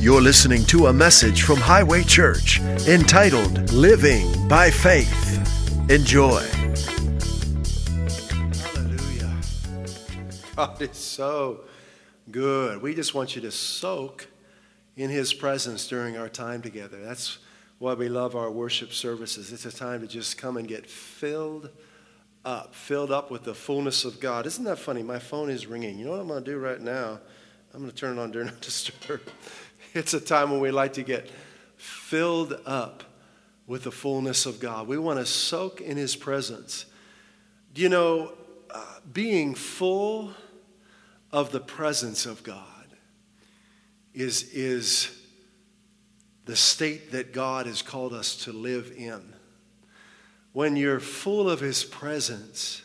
You're listening to a message from Highway Church entitled Living by Faith. Enjoy. Hallelujah. God is so good. We just want you to soak in His presence during our time together. That's why we love our worship services. It's a time to just come and get filled up, filled up with the fullness of God. Isn't that funny? My phone is ringing. You know what I'm going to do right now? I'm going to turn it on, do not disturb. It's a time when we like to get filled up with the fullness of God. We want to soak in His presence. You know, uh, being full of the presence of God is, is the state that God has called us to live in. When you're full of His presence,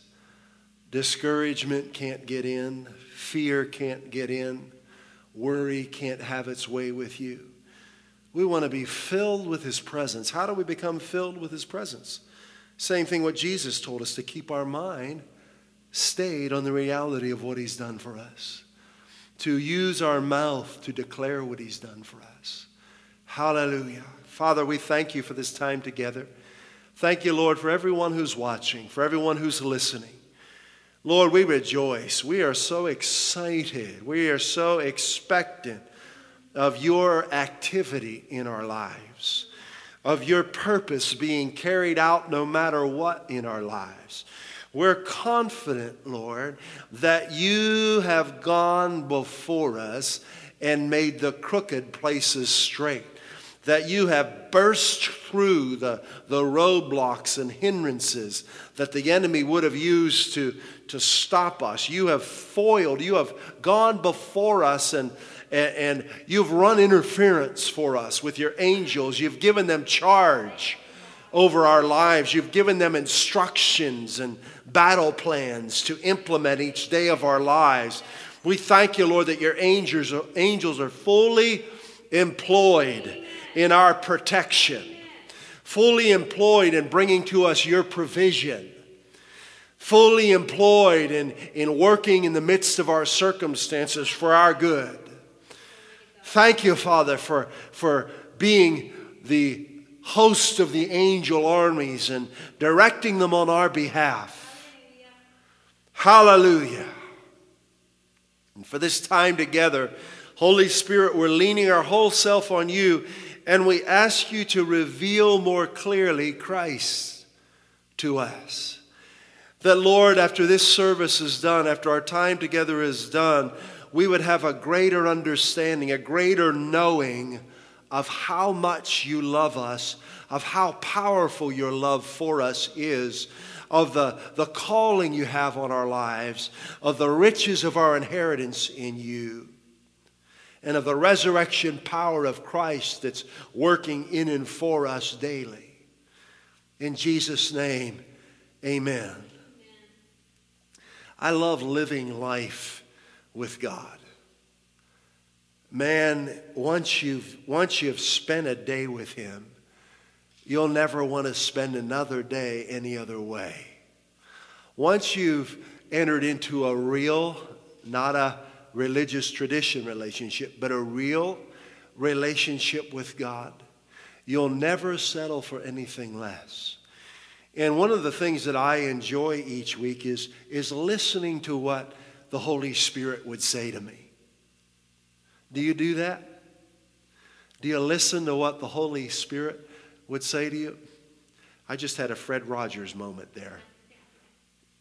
discouragement can't get in, fear can't get in, worry can't have its way with you. We want to be filled with His presence. How do we become filled with His presence? Same thing what Jesus told us to keep our mind stayed on the reality of what He's done for us, to use our mouth to declare what He's done for us. Hallelujah. Father, we thank you for this time together. Thank you, Lord, for everyone who's watching, for everyone who's listening. Lord, we rejoice. We are so excited. We are so expectant of your activity in our lives, of your purpose being carried out no matter what in our lives. We're confident, Lord, that you have gone before us and made the crooked places straight that you have burst through the, the roadblocks and hindrances that the enemy would have used to, to stop us. You have foiled, you have gone before us, and, and, and you've run interference for us with your angels. You've given them charge over our lives, you've given them instructions and battle plans to implement each day of our lives. We thank you, Lord, that your angels are, angels are fully employed in our protection, fully employed in bringing to us your provision, fully employed in, in working in the midst of our circumstances for our good. Thank you, Father, for, for being the host of the angel armies and directing them on our behalf. Hallelujah. And for this time together, Holy Spirit, we're leaning our whole self on you and we ask you to reveal more clearly Christ to us. That, Lord, after this service is done, after our time together is done, we would have a greater understanding, a greater knowing of how much you love us, of how powerful your love for us is, of the, the calling you have on our lives, of the riches of our inheritance in you and of the resurrection power of Christ that's working in and for us daily. In Jesus' name, amen. amen. I love living life with God. Man, once you've, once you've spent a day with Him, you'll never want to spend another day any other way. Once you've entered into a real, not a religious tradition relationship, but a real relationship with God. You'll never settle for anything less. And one of the things that I enjoy each week is, is listening to what the Holy Spirit would say to me. Do you do that? Do you listen to what the Holy Spirit would say to you? I just had a Fred Rogers moment there.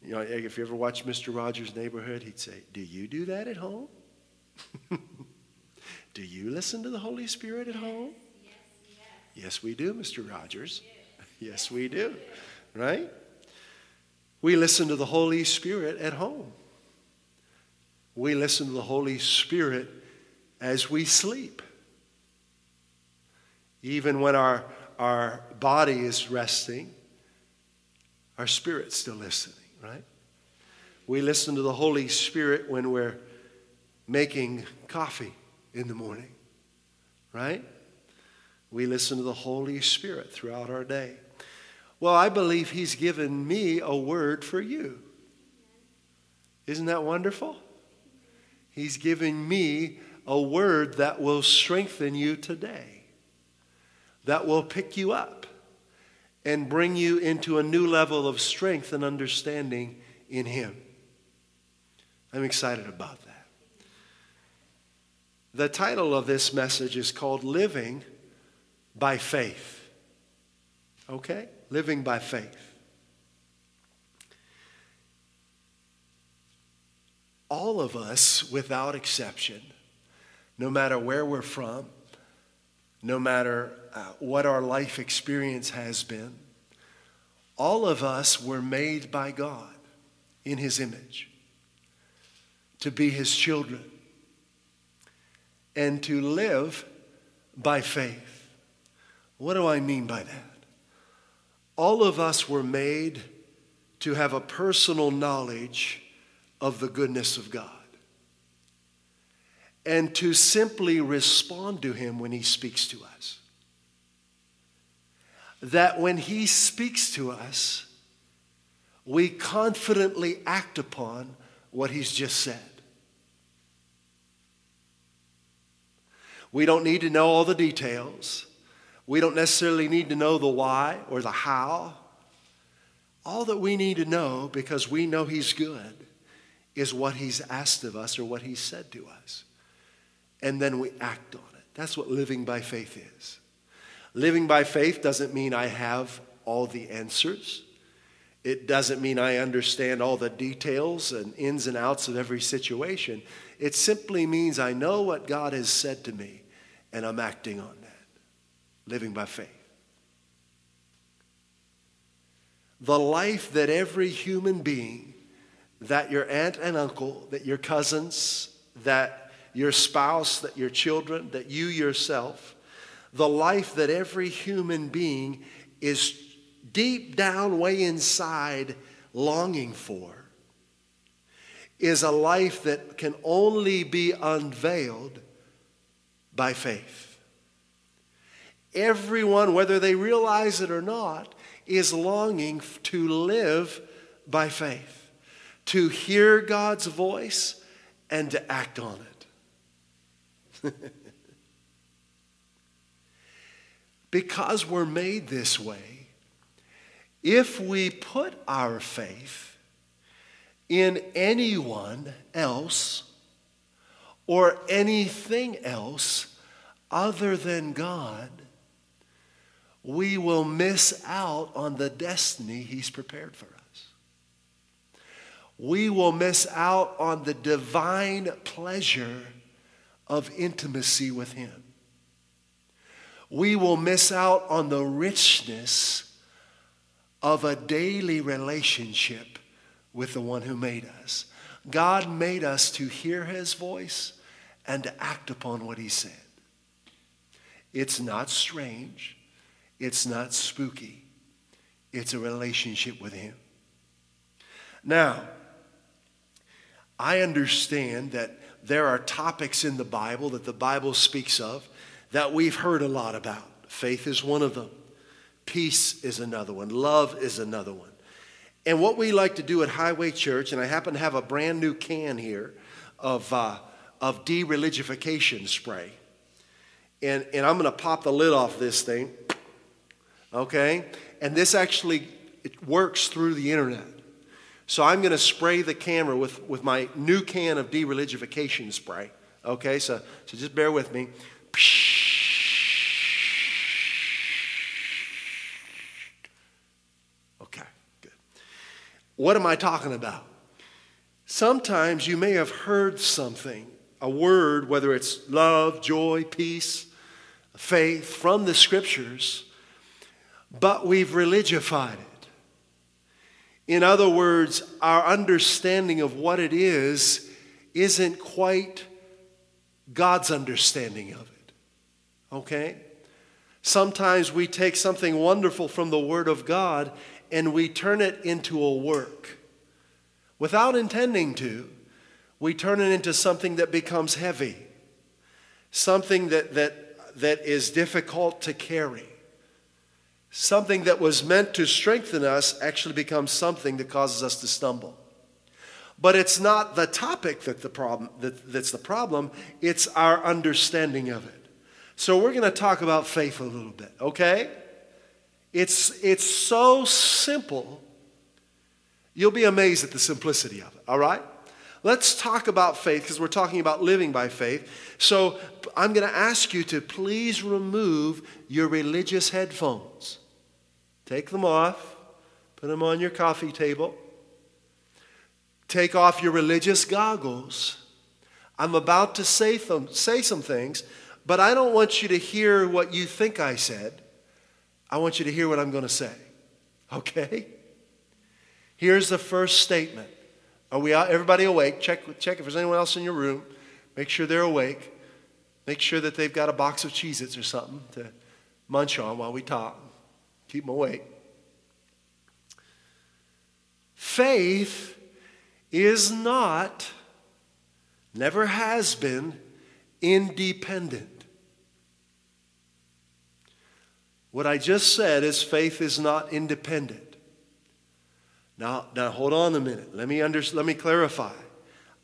You know, if you ever watch Mr. Rogers' Neighborhood, he'd say, Do you do that at home? do you listen to the Holy Spirit at home? Yes, yes. yes we do, Mr. Rogers. Yes. yes, we do. Right? We listen to the Holy Spirit at home. We listen to the Holy Spirit as we sleep. Even when our, our body is resting, our spirit's still listening right? We listen to the Holy Spirit when we're making coffee in the morning, right? We listen to the Holy Spirit throughout our day. Well, I believe He's given me a word for you. Isn't that wonderful? He's given me a word that will strengthen you today, that will pick you up and bring you into a new level of strength and understanding in Him. I'm excited about that. The title of this message is called Living by Faith. Okay? Living by faith. All of us, without exception, no matter where we're from, no matter uh, what our life experience has been, all of us were made by God in His image to be His children and to live by faith. What do I mean by that? All of us were made to have a personal knowledge of the goodness of God and to simply respond to Him when He speaks to us. That when He speaks to us, we confidently act upon what He's just said. We don't need to know all the details. We don't necessarily need to know the why or the how. All that we need to know, because we know He's good, is what He's asked of us or what He's said to us. And then we act on it. That's what living by faith is. Living by faith doesn't mean I have all the answers. It doesn't mean I understand all the details and ins and outs of every situation. It simply means I know what God has said to me and I'm acting on that, living by faith. The life that every human being, that your aunt and uncle, that your cousins, that your spouse, that your children, that you yourself, the life that every human being is deep down, way inside, longing for, is a life that can only be unveiled by faith. Everyone, whether they realize it or not, is longing to live by faith, to hear God's voice and to act on it. because we're made this way, if we put our faith in anyone else, or anything else other than God, we will miss out on the destiny He's prepared for us. We will miss out on the divine pleasure of intimacy with Him. We will miss out on the richness of a daily relationship with the one who made us. God made us to hear his voice and to act upon what he said. It's not strange. It's not spooky. It's a relationship with him. Now, I understand that there are topics in the Bible that the Bible speaks of that we've heard a lot about. Faith is one of them. Peace is another one. Love is another one. And what we like to do at Highway Church, and I happen to have a brand new can here of, uh, of de-religification spray. And, and I'm going to pop the lid off this thing. Okay? And this actually it works through the internet. So I'm going to spray the camera with, with my new can of de-religification spray. Okay? So, so just bear with me. Okay, good. What am I talking about? Sometimes you may have heard something, a word, whether it's love, joy, peace, faith, from the scriptures, but we've religified it. In other words, our understanding of what it is isn't quite God's understanding of it. Okay? Sometimes we take something wonderful from the Word of God and we turn it into a work. Without intending to, we turn it into something that becomes heavy, something that, that, that is difficult to carry. Something that was meant to strengthen us actually becomes something that causes us to stumble. But it's not the topic that the problem, that, that's the problem, it's our understanding of it. So we're going to talk about faith a little bit, okay? It's, it's so simple, you'll be amazed at the simplicity of it, all right? Let's talk about faith because we're talking about living by faith. So I'm going to ask you to please remove your religious headphones. Take them off, put them on your coffee table. Take off your religious goggles. I'm about to say, th- say some things, but I don't want you to hear what you think I said. I want you to hear what I'm going to say. Okay? Here's the first statement. Are we out, everybody awake? Check, check if there's anyone else in your room. Make sure they're awake. Make sure that they've got a box of Cheez Its or something to munch on while we talk. Keep them awake. Faith is not, never has been, independent. What I just said is faith is not independent. Now, now hold on a minute. Let me, under, let me clarify.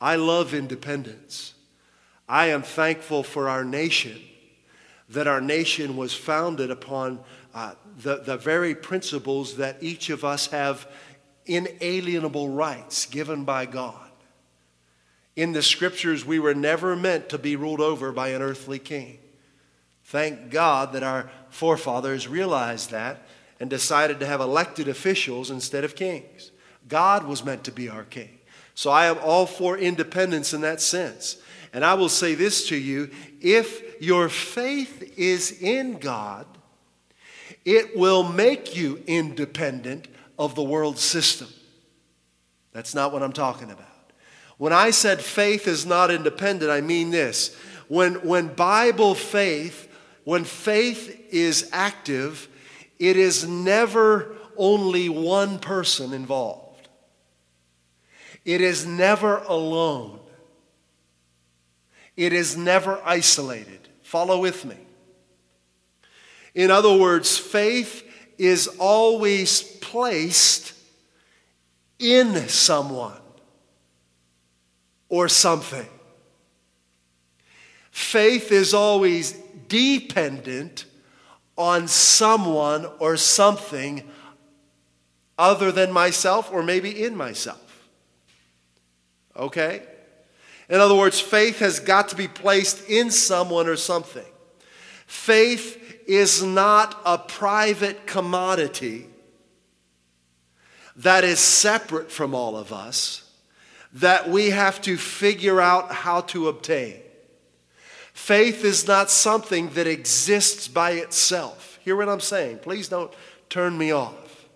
I love independence. I am thankful for our nation, that our nation was founded upon uh, the, the very principles that each of us have inalienable rights given by God. In the scriptures, we were never meant to be ruled over by an earthly king. Thank God that our forefathers realized that and decided to have elected officials instead of kings. God was meant to be our king. So I am all for independence in that sense. And I will say this to you if your faith is in God, it will make you independent of the world system. That's not what I'm talking about. When I said faith is not independent, I mean this. When, when Bible faith when faith is active, it is never only one person involved. It is never alone. It is never isolated. Follow with me. In other words, faith is always placed in someone or something. Faith is always dependent on someone or something other than myself or maybe in myself. Okay? In other words, faith has got to be placed in someone or something. Faith is not a private commodity that is separate from all of us that we have to figure out how to obtain. Faith is not something that exists by itself. Hear what I'm saying? Please don't turn me off.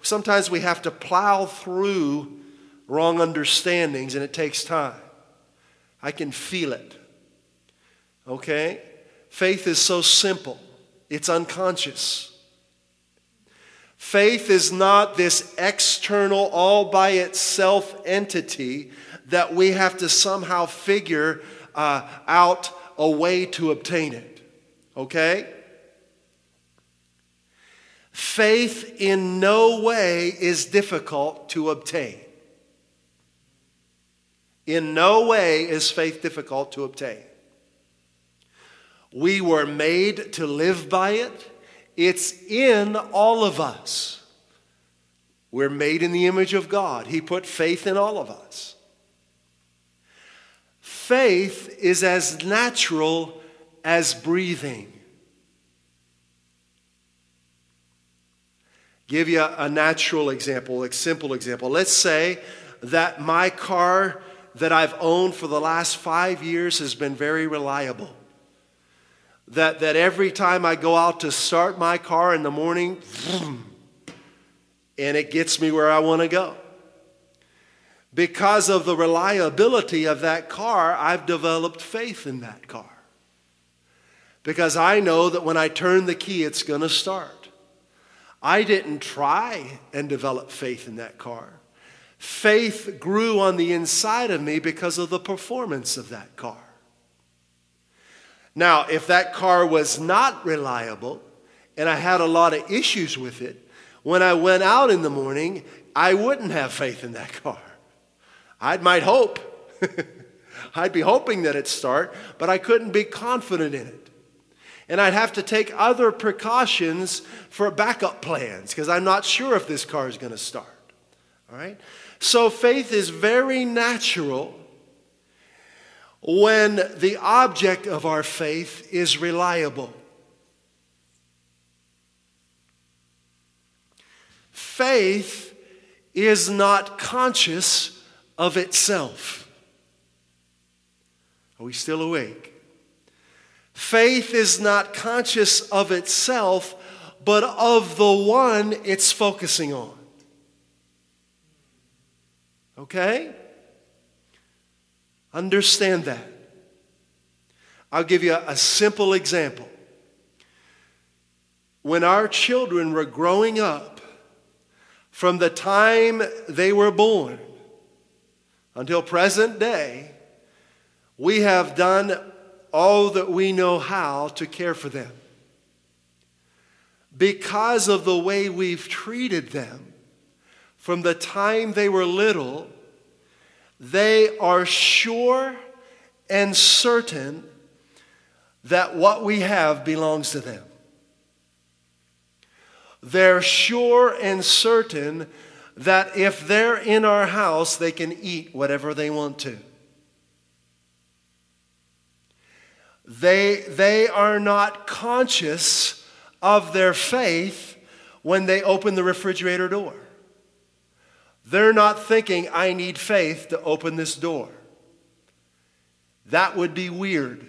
Sometimes we have to plow through wrong understandings and it takes time. I can feel it. Okay? Faith is so simple, it's unconscious. Faith is not this external, all by itself entity that we have to somehow figure uh, out a way to obtain it. Okay? Faith in no way is difficult to obtain. In no way is faith difficult to obtain. We were made to live by it. It's in all of us. We're made in the image of God. He put faith in all of us. Faith is as natural as breathing. Give you a natural example, a simple example. Let's say that my car that I've owned for the last five years has been very reliable. That, that every time I go out to start my car in the morning, and it gets me where I want to go. Because of the reliability of that car, I've developed faith in that car. Because I know that when I turn the key, it's going to start. I didn't try and develop faith in that car. Faith grew on the inside of me because of the performance of that car. Now, if that car was not reliable and I had a lot of issues with it, when I went out in the morning, I wouldn't have faith in that car. I might hope. I'd be hoping that it'd start, but I couldn't be confident in it. And I'd have to take other precautions for backup plans because I'm not sure if this car is going to start. All right? So faith is very natural when the object of our faith is reliable. Faith is not conscious of itself. Are we still awake? Faith is not conscious of itself, but of the one it's focusing on. Okay? Understand that. I'll give you a, simple example. When our children were growing up, from the time they were born until present day, we have done all that we know how to care for them. Because of the way we've treated them from the time they were little, they are sure and certain that what we have belongs to them. They're sure and certain that if they're in our house, they can eat whatever they want to. They, they are not conscious of their faith when they open the refrigerator door. They're not thinking, I need faith to open this door. That would be weird.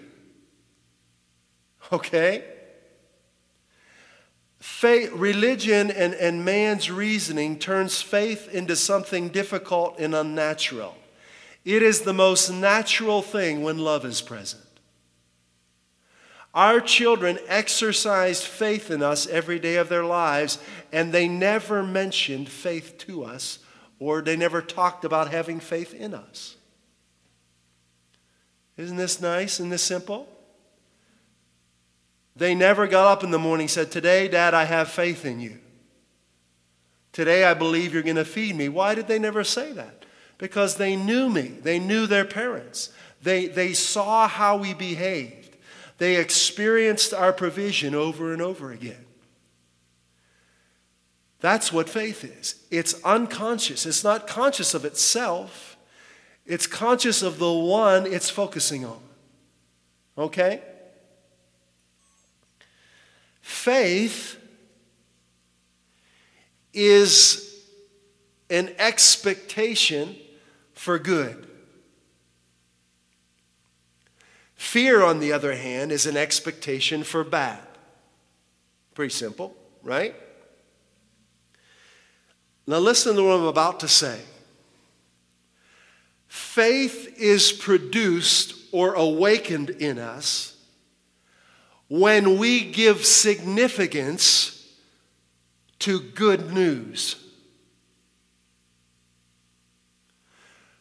Okay? Faith, religion and, and man's reasoning turns faith into something difficult and unnatural. It is the most natural thing when love is present. Our children exercised faith in us every day of their lives, and they never mentioned faith to us or they never talked about having faith in us. Isn't this nice? Isn't this simple? They never got up in the morning and said, Today, Dad, I have faith in you. Today, I believe you're going to feed me. Why did they never say that? Because they knew me, they knew their parents, they, they saw how we behaved, they experienced our provision over and over again. That's what faith is. It's unconscious. It's not conscious of itself, it's conscious of the one it's focusing on. Okay? Faith is an expectation for good. Fear, on the other hand, is an expectation for bad. Pretty simple, right? Now, listen to what I'm about to say. Faith is produced or awakened in us when we give significance to good news.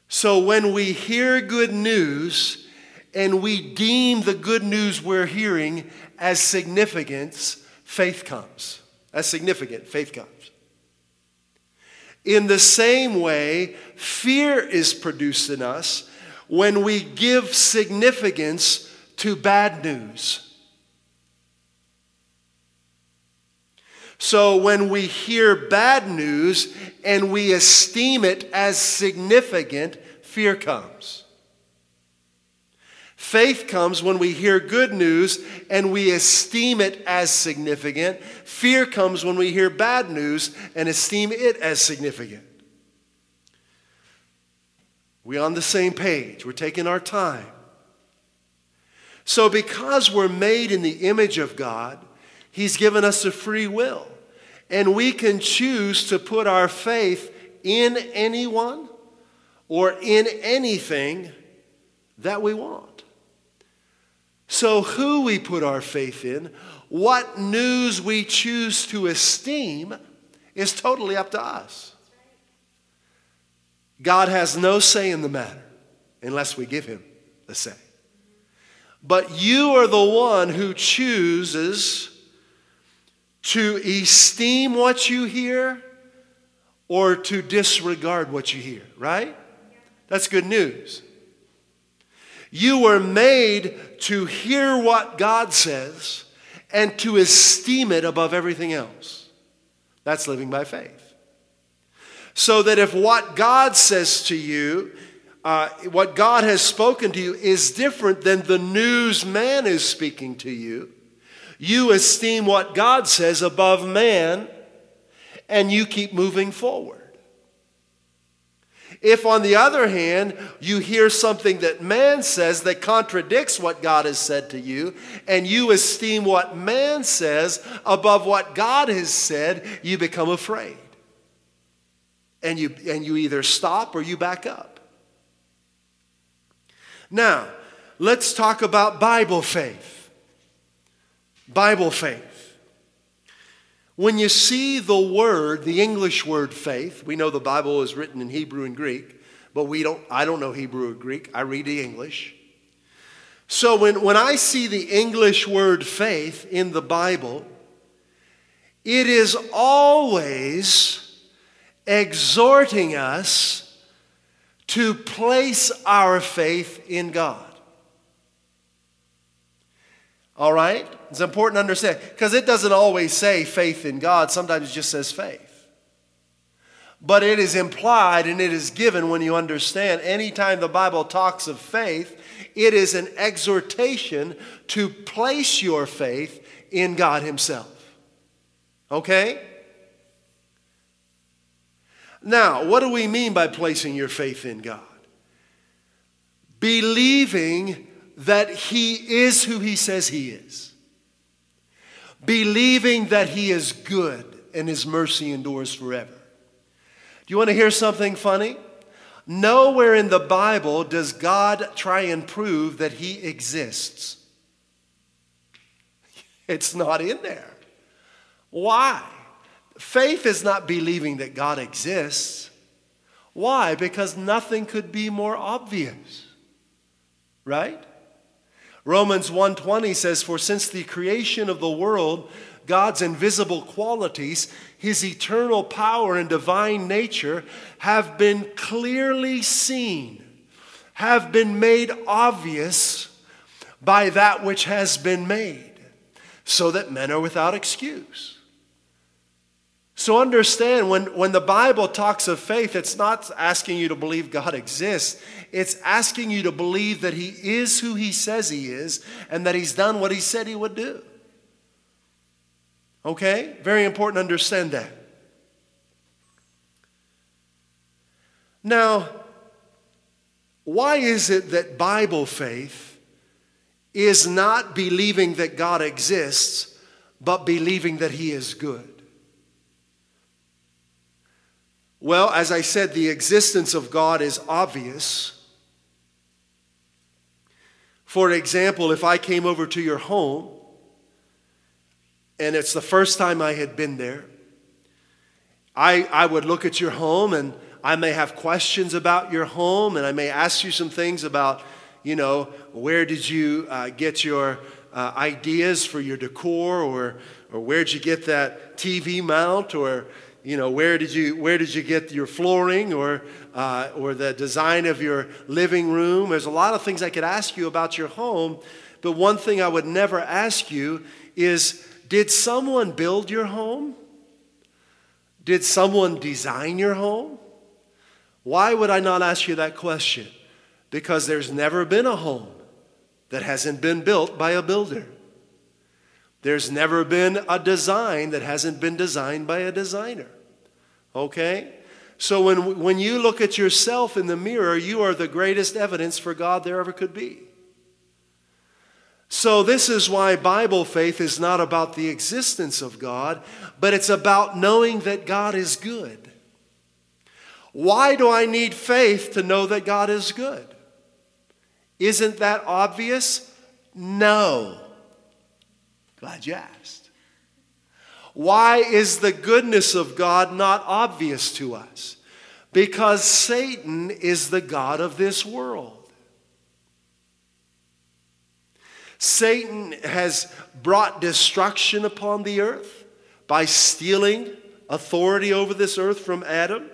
So, when we hear good news and we deem the good news we're hearing as significance, faith comes. As significant, faith comes. In the same way, fear is produced in us when we give significance to bad news. So when we hear bad news and we esteem it as significant, fear comes. Faith comes when we hear good news and we esteem it as significant. Fear comes when we hear bad news and esteem it as significant. We're on the same page. We're taking our time. So, because we're made in the image of God, He's given us a free will. And we can choose to put our faith in anyone or in anything that we want. So, who we put our faith in, what news we choose to esteem, is totally up to us. God has no say in the matter unless we give him the say. But you are the one who chooses to esteem what you hear or to disregard what you hear, right? That's good news. You were made to hear what God says and to esteem it above everything else. That's living by faith. So that if what God says to you, uh, what God has spoken to you, is different than the news man is speaking to you, you esteem what God says above man and you keep moving forward. If, on the other hand, you hear something that man says that contradicts what God has said to you, and you esteem what man says above what God has said, you become afraid. And you, and you either stop or you back up. Now, let's talk about Bible faith. Bible faith. When you see the word, the English word faith, we know the Bible is written in Hebrew and Greek, but we don't, I don't know Hebrew or Greek. I read the English. So when, when I see the English word faith in the Bible, it is always exhorting us to place our faith in God. All right? It's important to understand because it doesn't always say faith in God, sometimes it just says faith. But it is implied and it is given when you understand anytime the Bible talks of faith, it is an exhortation to place your faith in God Himself. Okay? Now, what do we mean by placing your faith in God? Believing that He is who He says He is, believing that He is good and His mercy endures forever. Do you want to hear something funny? Nowhere in the Bible does God try and prove that He exists. It's not in there. Why? Faith is not believing that God exists. Why? Because nothing could be more obvious. Right? Romans 1:20 says for since the creation of the world God's invisible qualities, his eternal power and divine nature have been clearly seen, have been made obvious by that which has been made, so that men are without excuse. So understand when, when the Bible talks of faith, it's not asking you to believe God exists. It's asking you to believe that He is who He says He is and that He's done what He said He would do. Okay? Very important to understand that. Now, why is it that Bible faith is not believing that God exists, but believing that He is good? Well, as I said, the existence of God is obvious. For example, if I came over to your home and it's the first time I had been there, I, I would look at your home and I may have questions about your home and I may ask you some things about, you know, where did you uh, get your uh, ideas for your decor or, or where did you get that TV mount or, you know, where did you, where did you get your flooring or, uh, or the design of your living room? There's a lot of things I could ask you about your home, but one thing I would never ask you is did someone build your home? Did someone design your home? Why would I not ask you that question? Because there's never been a home that hasn't been built by a builder. There's never been a design that hasn't been designed by a designer. Okay? So when, when you look at yourself in the mirror, you are the greatest evidence for God there ever could be. So, this is why Bible faith is not about the existence of God, but it's about knowing that God is good. Why do I need faith to know that God is good? Isn't that obvious? No. Glad you asked. Why is the goodness of God not obvious to us? Because Satan is the God of this world. Satan has brought destruction upon the earth by stealing authority over this earth from Adam.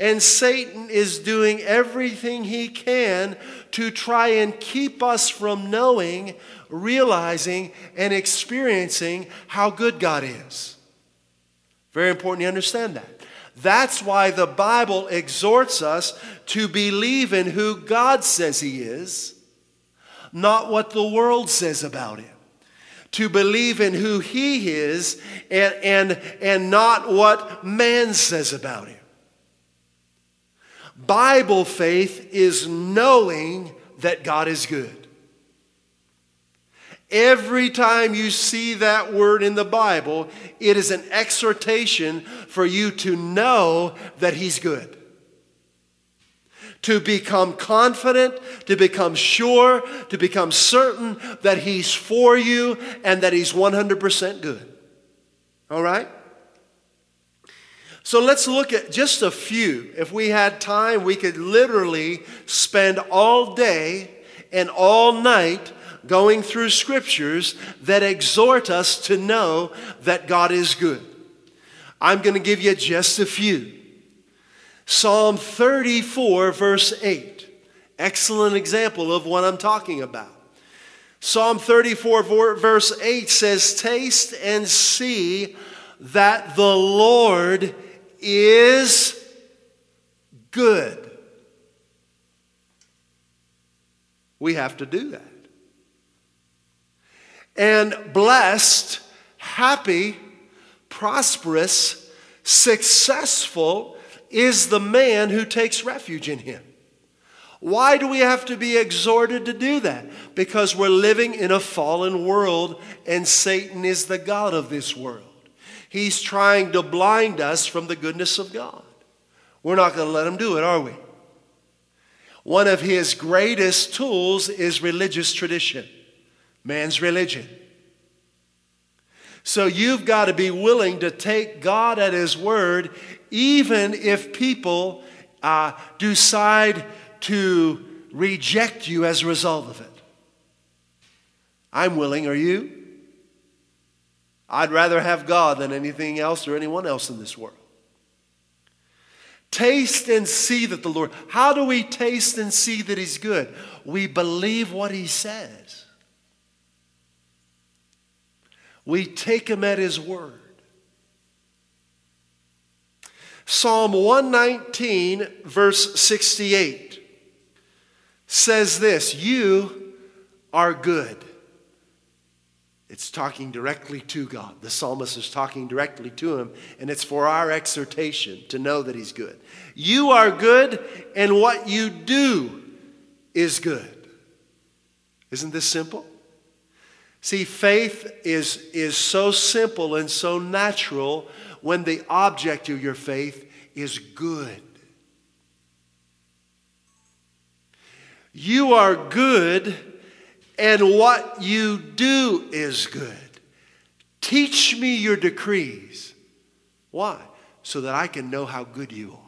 And Satan is doing everything he can to try and keep us from knowing, realizing, and experiencing how good God is. Very important you understand that. That's why the Bible exhorts us to believe in who God says He is, not what the world says about Him. To believe in who He is and, and, and not what man says about Him. Bible faith is knowing that God is good. Every time you see that word in the Bible, it is an exhortation for you to know that He's good. To become confident, to become sure, to become certain that He's for you and that He's 100% good. All right? So let's look at just a few. If we had time, we could literally spend all day and all night going through scriptures that exhort us to know that God is good. I'm going to give you just a few. Psalm 34, verse 8. Excellent example of what I'm talking about. Psalm 34, verse 8 says, Taste and see that the Lord is good. We have to do that. And blessed, happy, prosperous, successful is the man who takes refuge in him. Why do we have to be exhorted to do that? Because we're living in a fallen world and Satan is the God of this world. He's trying to blind us from the goodness of God. We're not going to let him do it, are we? One of his greatest tools is religious tradition man's religion. So you've got to be willing to take God at His word, even if people uh, decide to reject you as a result of it. I'm willing, are you? I'd rather have God than anything else or anyone else in this world. Taste and see that the Lord, how do we taste and see that He's good? We believe what He says. We take him at his word. Psalm 119, verse 68 says this You are good. It's talking directly to God. The psalmist is talking directly to him, and it's for our exhortation to know that he's good. You are good, and what you do is good. Isn't this simple? See, faith is, is so simple and so natural when the object of your faith is good. You are good, and what you do is good. Teach me your decrees. Why? So that I can know how good you are.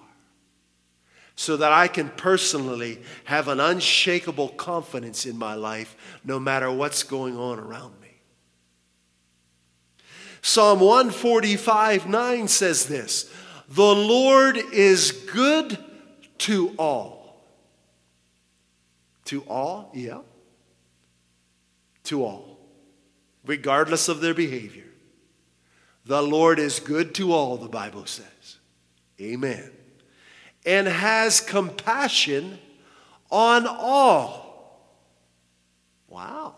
So that I can personally have an unshakable confidence in my life no matter what's going on around me. Psalm 145 9 says this The Lord is good to all. To all? Yeah. To all, regardless of their behavior. The Lord is good to all, the Bible says. Amen. And has compassion on all. Wow.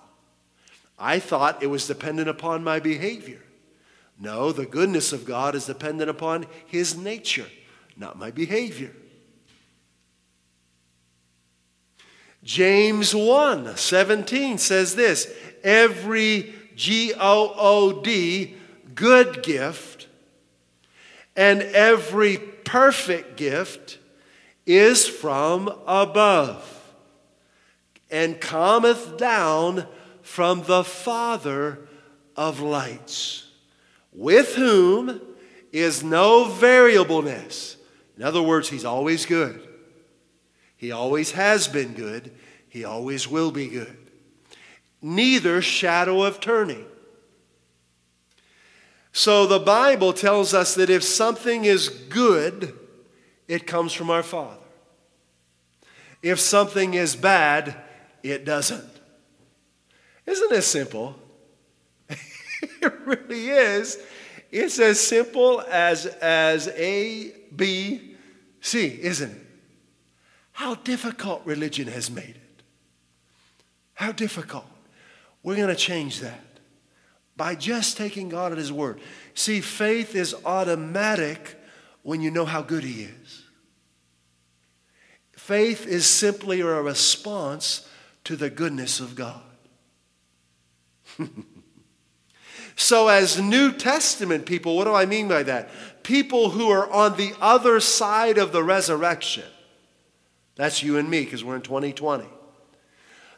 I thought it was dependent upon my behavior. No, the goodness of God is dependent upon His nature, not my behavior. James 1 17 says this every G O O D good gift and every perfect gift is from above and cometh down from the Father of lights with whom is no variableness. In other words, he's always good. He always has been good. He always will be good. Neither shadow of turning. So the Bible tells us that if something is good, it comes from our Father. If something is bad, it doesn't. Isn't this simple? it really is. It's as simple as, as A, B, C, isn't it? How difficult religion has made it. How difficult. We're going to change that by just taking God at His word. See, faith is automatic when you know how good He is. Faith is simply a response to the goodness of God. so, as New Testament people, what do I mean by that? People who are on the other side of the resurrection. That's you and me because we're in 2020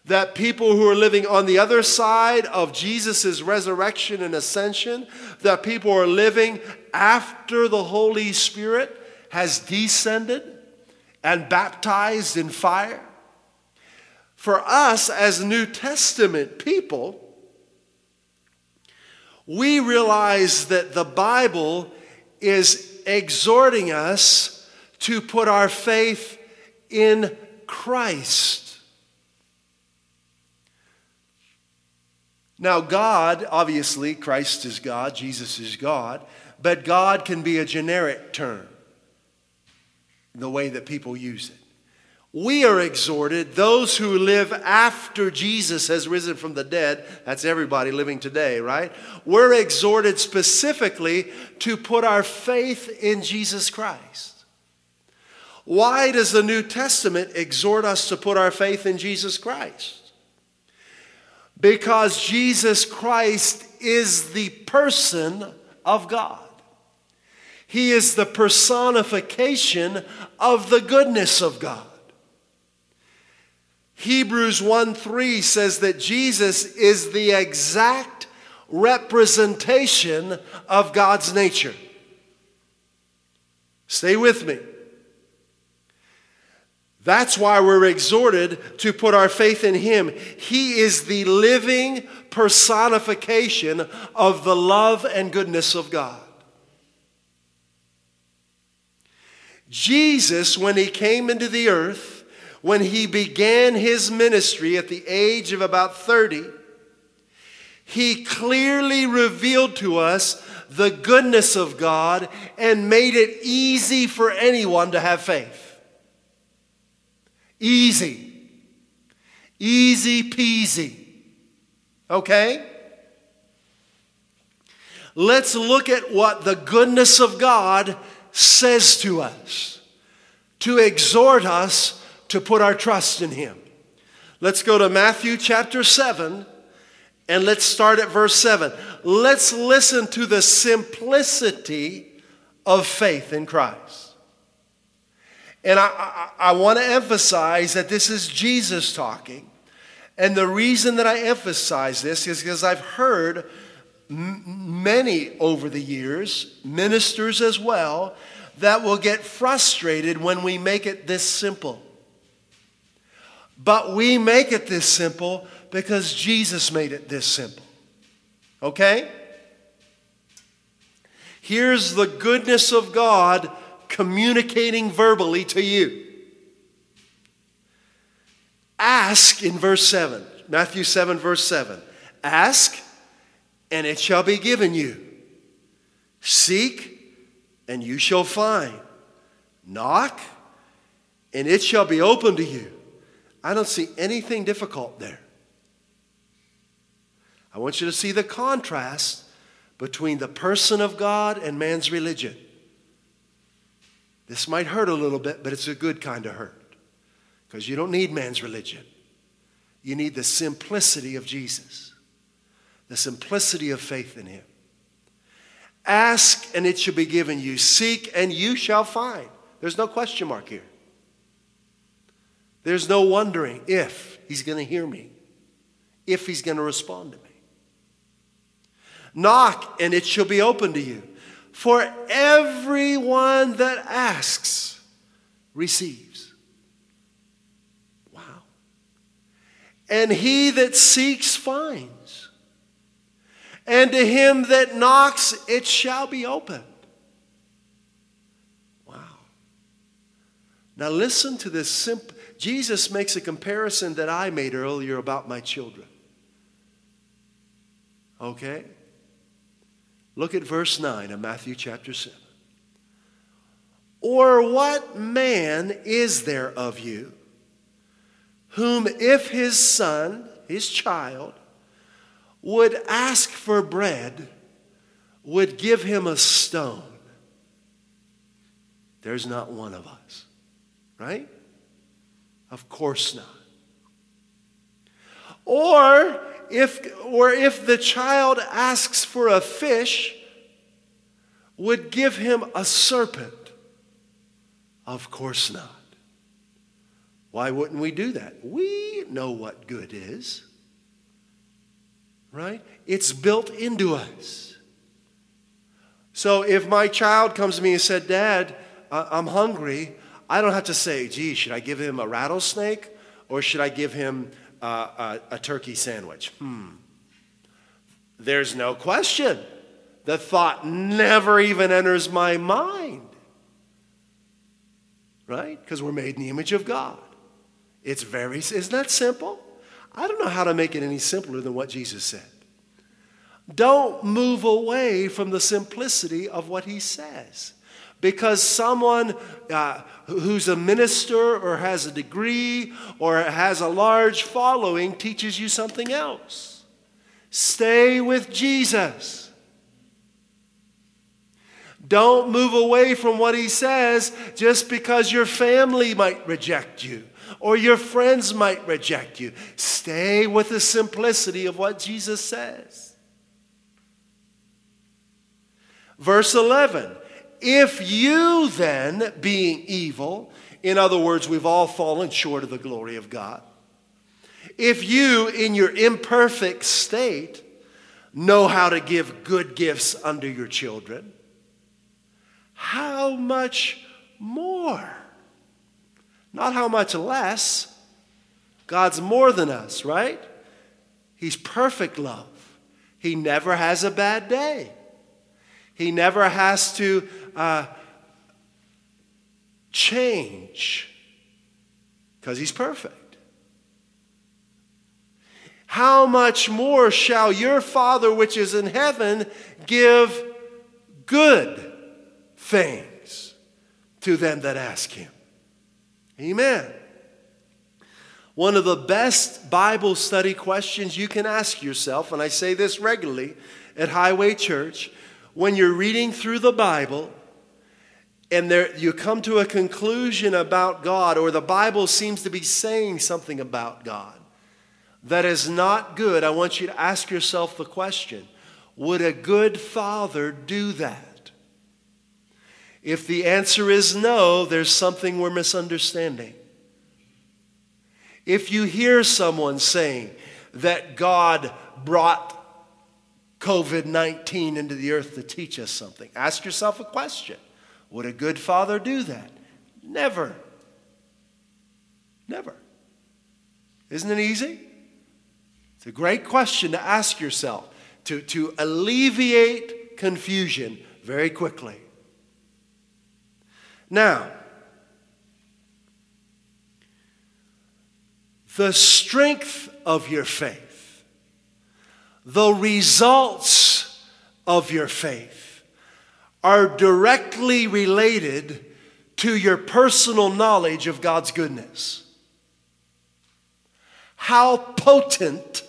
that people who are living on the other side of Jesus' resurrection and ascension, that people are living after the Holy Spirit has descended and baptized in fire. For us as New Testament people, we realize that the Bible is exhorting us to put our faith in Christ. Now, God, obviously, Christ is God, Jesus is God, but God can be a generic term, the way that people use it. We are exhorted, those who live after Jesus has risen from the dead, that's everybody living today, right? We're exhorted specifically to put our faith in Jesus Christ. Why does the New Testament exhort us to put our faith in Jesus Christ? Because Jesus Christ is the person of God. He is the personification of the goodness of God. Hebrews 1 3 says that Jesus is the exact representation of God's nature. Stay with me. That's why we're exhorted to put our faith in Him. He is the living personification of the love and goodness of God. Jesus, when He came into the earth, when He began His ministry at the age of about 30, He clearly revealed to us the goodness of God and made it easy for anyone to have faith. Easy. Easy peasy. Okay? Let's look at what the goodness of God says to us to exhort us to put our trust in Him. Let's go to Matthew chapter 7 and let's start at verse 7. Let's listen to the simplicity of faith in Christ. And I, I, I want to emphasize that this is Jesus talking. And the reason that I emphasize this is because I've heard m- many over the years, ministers as well, that will get frustrated when we make it this simple. But we make it this simple because Jesus made it this simple. Okay? Here's the goodness of God communicating verbally to you. Ask in verse 7, Matthew 7, verse 7. Ask, and it shall be given you. Seek, and you shall find. Knock, and it shall be open to you. I don't see anything difficult there. I want you to see the contrast between the person of God and man's religion. This might hurt a little bit, but it's a good kind of hurt because you don't need man's religion. You need the simplicity of Jesus, the simplicity of faith in Him. Ask and it shall be given you. Seek and you shall find. There's no question mark here. There's no wondering if He's going to hear me, if He's going to respond to me. Knock and it shall be open to you. For everyone that asks receives. Wow. And he that seeks finds. And to him that knocks, it shall be opened. Wow. Now, listen to this simple. Jesus makes a comparison that I made earlier about my children. Okay? Look at verse 9 of Matthew chapter 7. Or what man is there of you whom, if his son, his child, would ask for bread, would give him a stone? There's not one of us, right? Of course not. Or if, or if the child asks for a fish, would give him a serpent? Of course not. Why wouldn't we do that? We know what good is, right? It's built into us. So if my child comes to me and said, Dad, I'm hungry, I don't have to say, gee, should I give him a rattlesnake or should I give him a, a turkey sandwich? Hmm. There's no question. The thought never even enters my mind. Right? Because we're made in the image of God. It's very, isn't that simple? I don't know how to make it any simpler than what Jesus said. Don't move away from the simplicity of what he says. Because someone uh, who's a minister or has a degree or has a large following teaches you something else. Stay with Jesus. Don't move away from what he says just because your family might reject you or your friends might reject you. Stay with the simplicity of what Jesus says. Verse 11 If you then, being evil, in other words, we've all fallen short of the glory of God, if you, in your imperfect state, know how to give good gifts unto your children, how much more? Not how much less. God's more than us, right? He's perfect love. He never has a bad day. He never has to uh, change because he's perfect. How much more shall your Father which is in heaven give good things to them that ask him? Amen. One of the best Bible study questions you can ask yourself, and I say this regularly at Highway Church, when you're reading through the Bible and there, you come to a conclusion about God, or the Bible seems to be saying something about God that is not good, I want you to ask yourself the question Would a good father do that? If the answer is no, there's something we're misunderstanding. If you hear someone saying that God brought COVID 19 into the earth to teach us something, ask yourself a question Would a good father do that? Never. Never. Isn't it easy? It's a great question to ask yourself to, to alleviate confusion very quickly. Now, the strength of your faith, the results of your faith are directly related to your personal knowledge of God's goodness. How potent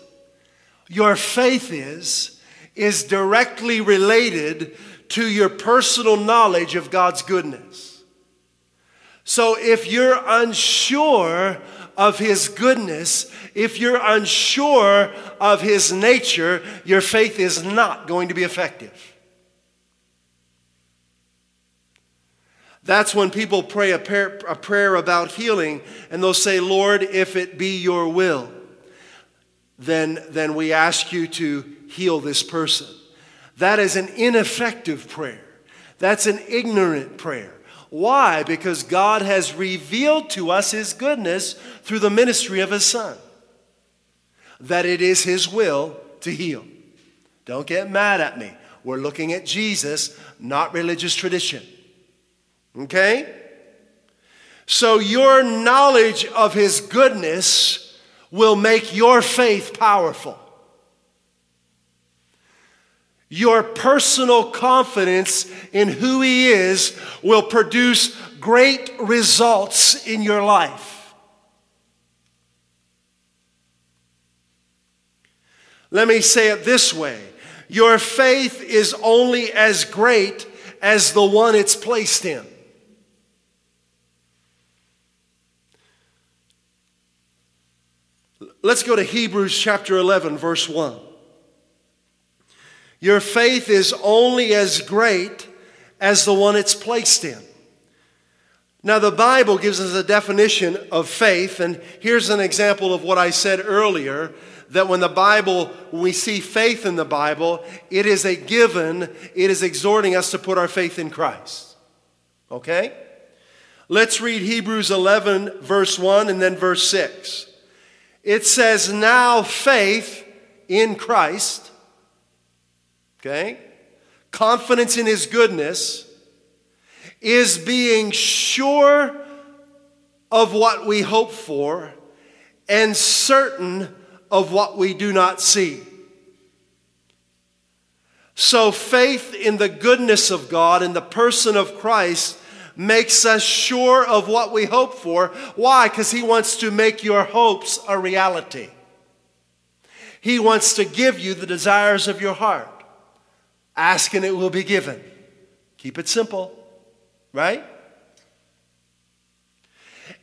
your faith is, is directly related to your personal knowledge of God's goodness. So if you're unsure of His goodness, if you're unsure of His nature, your faith is not going to be effective. That's when people pray a prayer, a prayer, about healing and they'll say, Lord, if it be your will, then, then we ask you to heal this person. That is an ineffective prayer. That's an ignorant prayer. Why? Because God has revealed to us His goodness through the ministry of His Son. That it is His will to heal. Don't get mad at me. We're looking at Jesus, not religious tradition. Okay? So your knowledge of his goodness will make your faith powerful. Your personal confidence in who He is will produce great results in your life. Let me say it this way Your faith is only as great as the one it's placed in. Let's go to Hebrews chapter 11, verse 1. Your faith is only as great as the one it's placed in. Now, the Bible gives us a definition of faith, and here's an example of what I said earlier that when the Bible, when we see faith in the Bible, it is a given, it is exhorting us to put our faith in Christ. Okay? Let's read Hebrews 11, verse 1, and then verse 6. It says, Now faith in Christ okay? Confidence in his goodness is being sure of what we hope for and certain of what we do not see. So, faith in the goodness of God, in the person of Christ, makes us sure of what we hope for. Why? Because He wants to make your hopes a reality. He wants to give you the desires of your heart. Ask and it will be given. Keep it simple, right?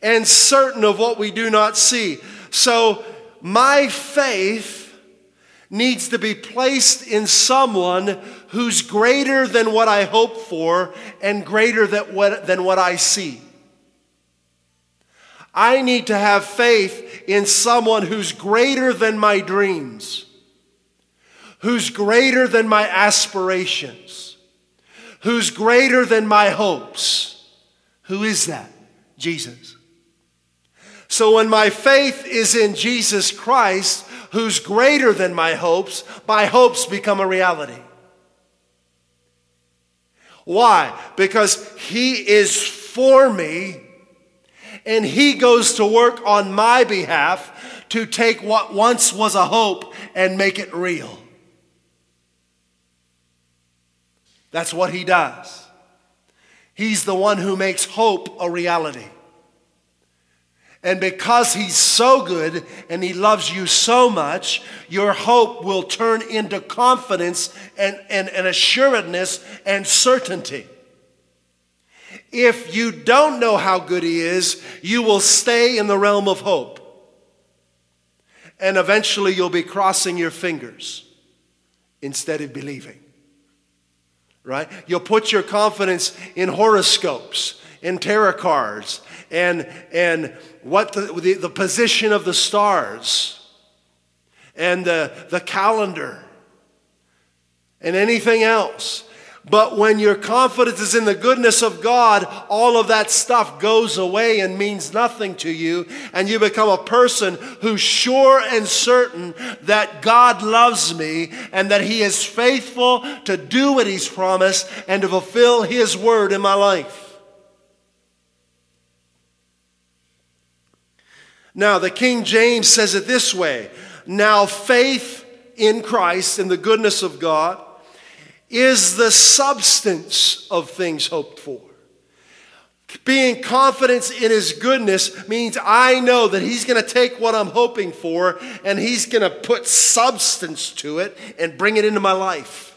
And certain of what we do not see. So, my faith needs to be placed in someone who's greater than what I hope for and greater than what, than what I see. I need to have faith in someone who's greater than my dreams who's greater than my aspirations, who's greater than my hopes. Who is that? Jesus. So when my faith is in Jesus Christ, who's greater than my hopes, my hopes become a reality. Why? Because He is for me and He goes to work on my behalf to take what once was a hope and make it real. That's what he does. He's the one who makes hope a reality. And because he's so good and he loves you so much, your hope will turn into confidence and, and, and assuredness and certainty. If you don't know how good he is, you will stay in the realm of hope. And eventually you'll be crossing your fingers instead of believing right? You'll put your confidence in horoscopes, in tarot cards, and, and what the, the, the position of the stars, and the, the calendar, and anything else. But when your confidence is in the goodness of God, all of that stuff goes away and means nothing to you. And you become a person who's sure and certain that God loves me and that He is faithful to do what He's promised and to fulfill His word in my life. Now, the King James says it this way Now, faith in Christ, in the goodness of God, is the substance of things hoped for. Being confident in his goodness means I know that he's going to take what I'm hoping for and he's going to put substance to it and bring it into my life.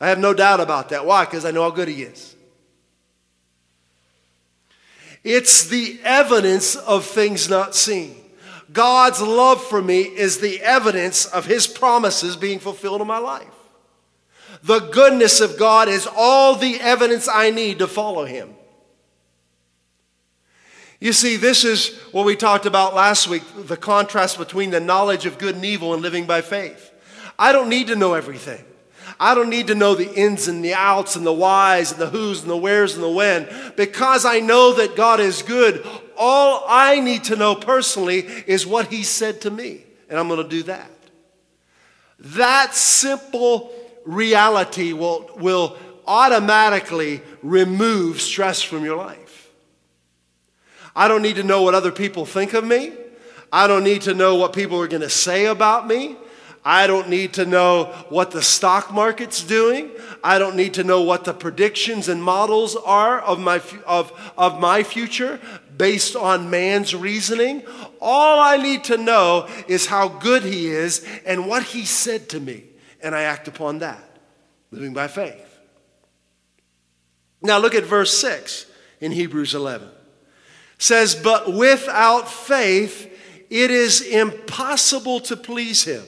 I have no doubt about that. Why? Because I know how good he is. It's the evidence of things not seen. God's love for me is the evidence of his promises being fulfilled in my life. The goodness of God is all the evidence I need to follow Him. You see, this is what we talked about last week the contrast between the knowledge of good and evil and living by faith. I don't need to know everything. I don't need to know the ins and the outs and the whys and the who's and the where's and the when. Because I know that God is good, all I need to know personally is what He said to me. And I'm going to do that. That simple reality will, will automatically remove stress from your life. I don't need to know what other people think of me. I don't need to know what people are going to say about me. I don't need to know what the stock market's doing. I don't need to know what the predictions and models are of my, of, of my future based on man's reasoning. All I need to know is how good he is and what he said to me. And I act upon that, living by faith. Now look at verse 6 in Hebrews 11. It says, But without faith, it is impossible to please him.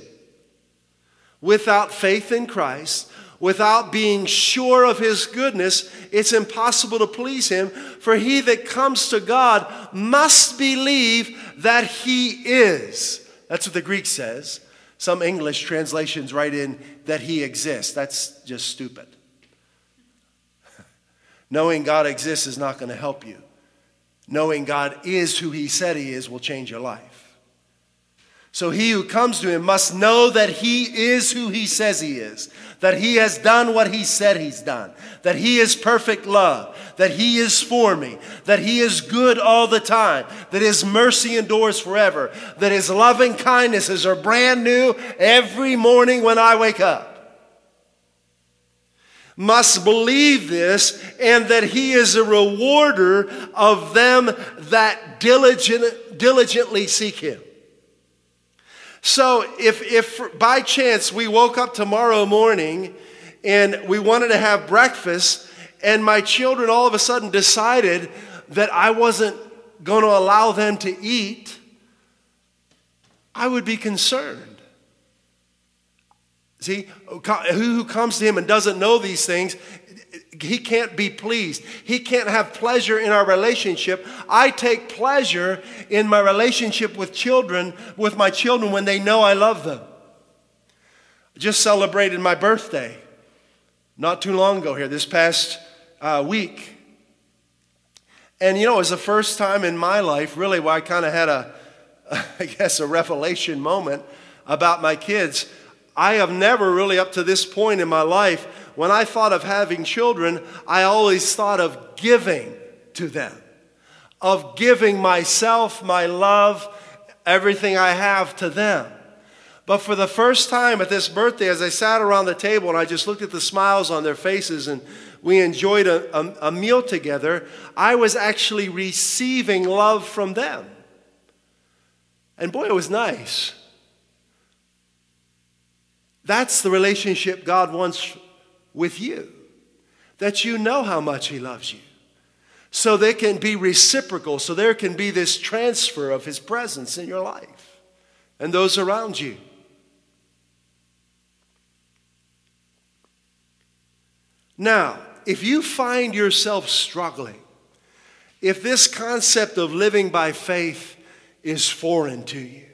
Without faith in Christ, without being sure of his goodness, it's impossible to please him. For he that comes to God must believe that he is. That's what the Greek says. Some English translations write in that he exists. That's just stupid. Knowing God exists is not going to help you. Knowing God is who he said he is will change your life. So he who comes to him must know that he is who he says he is, that he has done what he said he's done, that he is perfect love, that he is for me, that he is good all the time, that his mercy endures forever, that his loving kindnesses are brand new every morning when I wake up. Must believe this, and that he is a rewarder of them that diligent, diligently seek him. So if, if by chance we woke up tomorrow morning and we wanted to have breakfast, and my children all of a sudden decided that I wasn't going to allow them to eat, I would be concerned. See, who comes to him and doesn't know these things he can't be pleased. He can't have pleasure in our relationship. I take pleasure in my relationship with children, with my children, when they know I love them. I just celebrated my birthday not too long ago here, this past uh, week. And you know, it was the first time in my life, really, where I kind of had a, I guess, a revelation moment about my kids. I have never really, up to this point in my life, when I thought of having children, I always thought of giving to them, of giving myself, my love, everything I have to them. But for the first time at this birthday, as I sat around the table and I just looked at the smiles on their faces and we enjoyed a, a, a meal together, I was actually receiving love from them. And boy, it was nice. That's the relationship God wants with you, that you know how much He loves you. So they can be reciprocal, so there can be this transfer of His presence in your life and those around you. Now, if you find yourself struggling, if this concept of living by faith is foreign to you,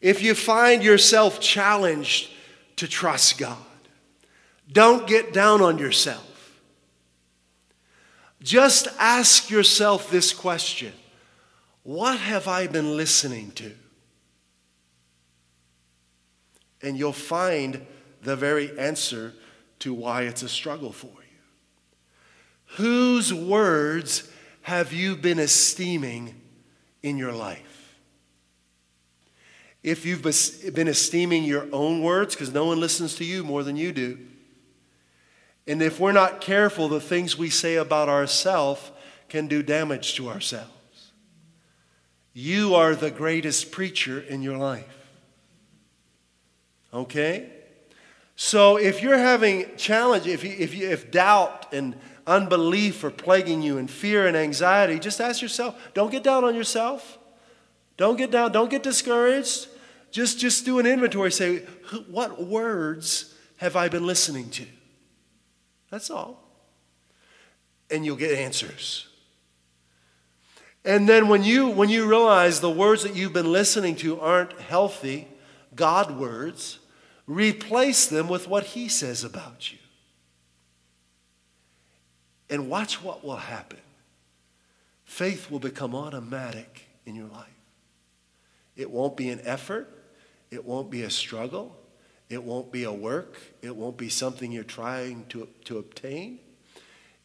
if you find yourself challenged to trust God, don't get down on yourself. Just ask yourself this question What have I been listening to? And you'll find the very answer to why it's a struggle for you. Whose words have you been esteeming in your life? If you've been esteeming your own words, because no one listens to you more than you do, and if we're not careful, the things we say about ourselves can do damage to ourselves. You are the greatest preacher in your life. Okay? So if you're having challenge, if, you, if, you, if doubt and unbelief are plaguing you and fear and anxiety, just ask yourself, don't get down on yourself. Don't get down, don't get discouraged. Just, just do an inventory. Say, what words have I been listening to? That's all. And you'll get answers. And then when you when you realize the words that you've been listening to aren't healthy God words, replace them with what he says about you. And watch what will happen. Faith will become automatic in your life. It won't be an effort, it won't be a struggle, it won't be a work. It won't be something you're trying to, to obtain.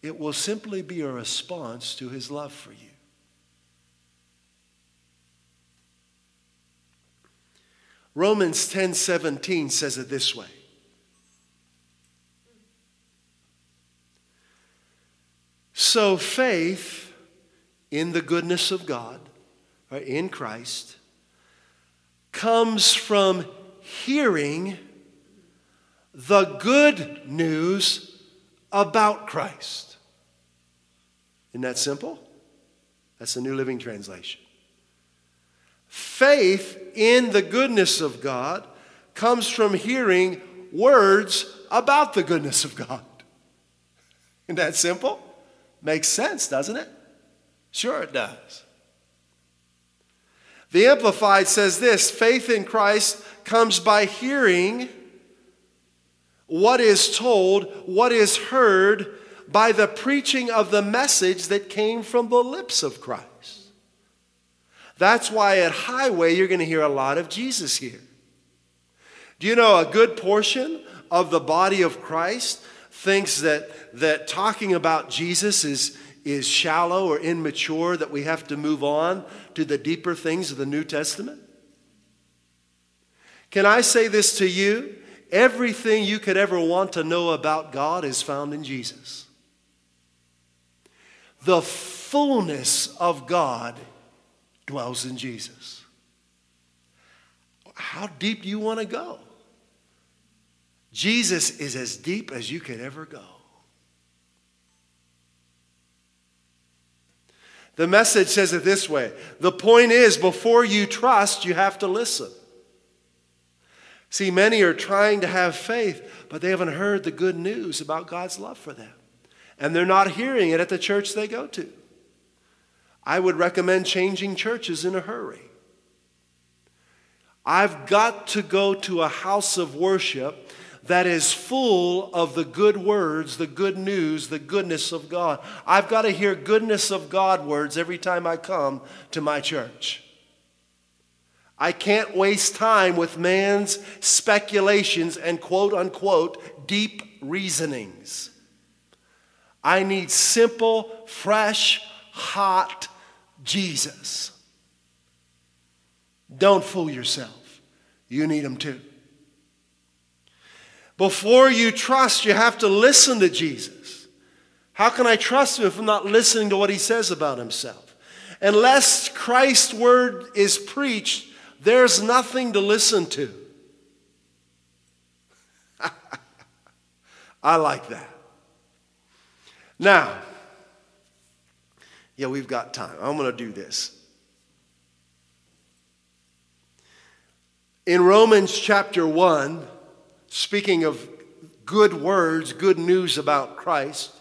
It will simply be a response to his love for you. Romans 10:17 says it this way. So faith in the goodness of God, in Christ, comes from hearing the good news about Christ. Isn't that simple? That's the New Living Translation. Faith in the goodness of God comes from hearing words about the goodness of God. Isn't that simple? Makes sense, doesn't it? Sure, it does. The Amplified says this faith in Christ comes by hearing what is told, what is heard by the preaching of the message that came from the lips of Christ. That's why at Highway you're going to hear a lot of Jesus here. Do you know a good portion of the body of Christ thinks that, that talking about Jesus is, is shallow or immature, that we have to move on to the deeper things of the New Testament? Can I say this to you? Everything you could ever want to know about God is found in Jesus. The fullness of God dwells in Jesus. How deep do you want to go? Jesus is as deep as you could ever go. The message says it this way The point is, before you trust, you have to listen. See, many are trying to have faith, but they haven't heard the good news about God's love for them. And they're not hearing it at the church they go to. I would recommend changing churches in a hurry. I've got to go to a house of worship that is full of the good words, the good news, the goodness of God. I've got to hear goodness of God words every time I come to my church. I can't waste time with man's speculations and quote unquote deep reasonings. I need simple, fresh, hot Jesus. Don't fool yourself. You need him too. Before you trust, you have to listen to Jesus. How can I trust him if I'm not listening to what he says about himself? Unless Christ's word is preached, there's nothing to listen to. I like that. Now, yeah, we've got time. I'm going to do this. In Romans chapter 1, speaking of good words, good news about Christ,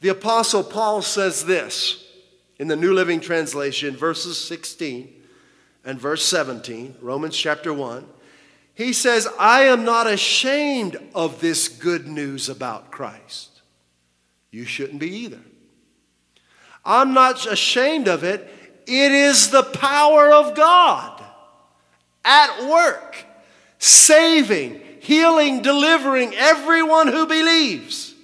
the Apostle Paul says this in the New Living Translation, verses 16 and verse 17, Romans chapter 1. He says, I am not ashamed of this good news about Christ. You shouldn't be either. I'm not ashamed of it. It is the power of God at work, saving, healing, delivering everyone who believes.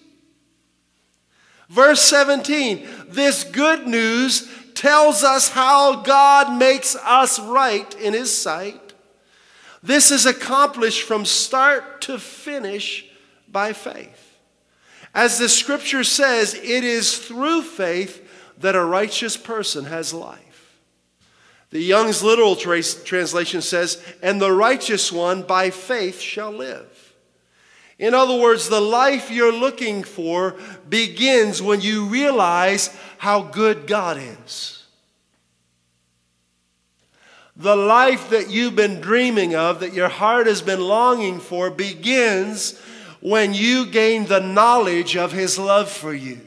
Verse 17 this good news tells us how God makes us right in His sight. This is accomplished from start to finish by faith. As the scripture says, it is through faith that a righteous person has life. The Young's literal tra- translation says, and the righteous one by faith shall live. In other words, the life you're looking for begins when you realize how good God is. The life that you've been dreaming of, that your heart has been longing for, begins when you gain the knowledge of His love for you,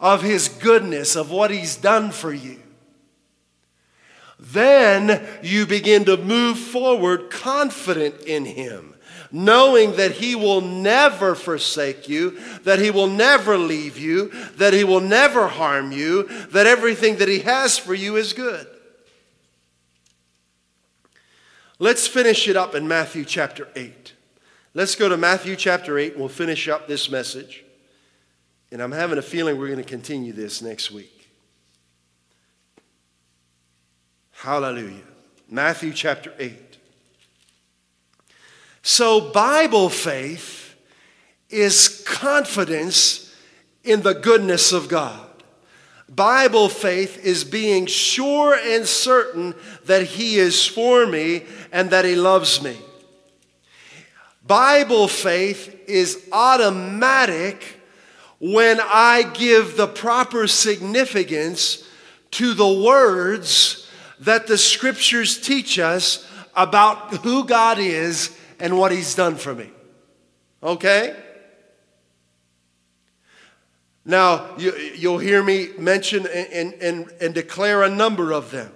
of His goodness, of what He's done for you. Then you begin to move forward confident in Him knowing that He will never forsake you, that He will never leave you, that He will never harm you, that everything that He has for you is good. Let's finish it up in Matthew chapter 8. Let's go to Matthew chapter 8 and we'll finish up this message. And I'm having a feeling we're going to continue this next week. Hallelujah. Matthew chapter 8. So, Bible faith is confidence in the goodness of God. Bible faith is being sure and certain that He is for me and that He loves me. Bible faith is automatic when I give the proper significance to the words that the scriptures teach us about who God is and what He's done for me. Okay? Now, you, will hear me mention and, and, and declare a number of them.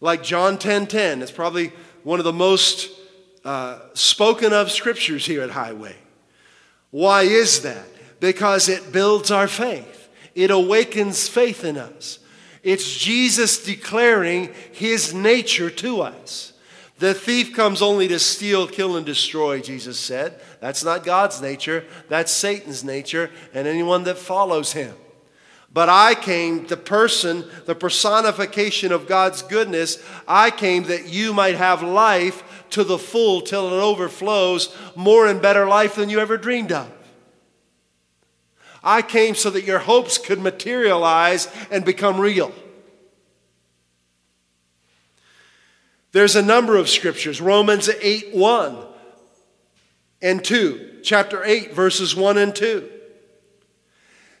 Like John 10 10, it's probably one of the most uh, spoken of scriptures here at Highway. Why is that? Because it builds our faith, it awakens faith in us. It's Jesus declaring his nature to us. The thief comes only to steal, kill, and destroy, Jesus said. That's not God's nature, that's Satan's nature, and anyone that follows him. But I came, the person, the personification of God's goodness, I came that you might have life to the full till it overflows, more and better life than you ever dreamed of. I came so that your hopes could materialize and become real. There's a number of scriptures. Romans 8 1 and 2, chapter 8, verses 1 and 2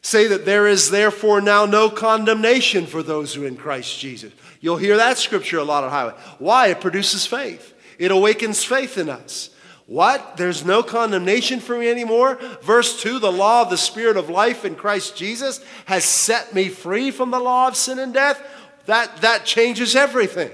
say that there is therefore now no condemnation for those who are in Christ Jesus. You'll hear that scripture a lot on highway. Why? It produces faith. It awakens faith in us. What? There's no condemnation for me anymore? Verse 2 The law of the Spirit of life in Christ Jesus has set me free from the law of sin and death. That, that changes everything.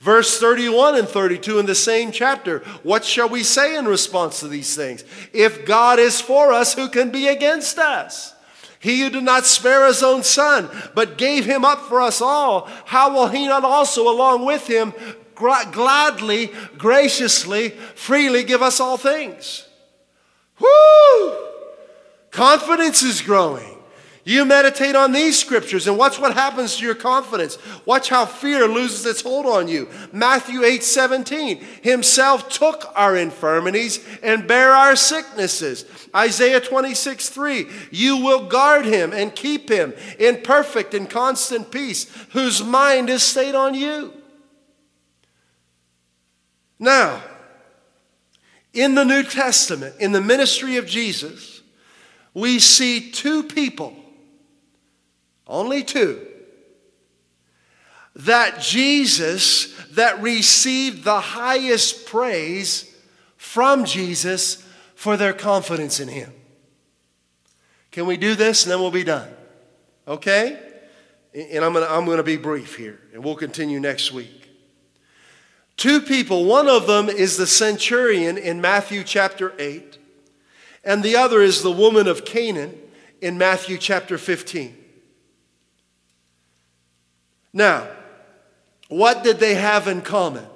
Verse 31 and 32 in the same chapter. What shall we say in response to these things? If God is for us, who can be against us? He who did not spare his own son, but gave him up for us all, how will he not also, along with him, gladly, graciously, freely give us all things? Woo! Confidence is growing. You meditate on these scriptures and watch what happens to your confidence. Watch how fear loses its hold on you. Matthew 8 17. Himself took our infirmities and bare our sicknesses. Isaiah 26 3. You will guard him and keep him in perfect and constant peace, whose mind is stayed on you. Now, in the New Testament, in the ministry of Jesus, we see two people only two. That Jesus, that received the highest praise from Jesus for their confidence in Him. Can we do this and then we'll be done? Okay? And I'm going to I'm to be brief here, and we'll continue next week. Two people, one of them is the centurion in Matthew chapter 8, and the other is the woman of Canaan in Matthew chapter 15. Now, what did they have in common?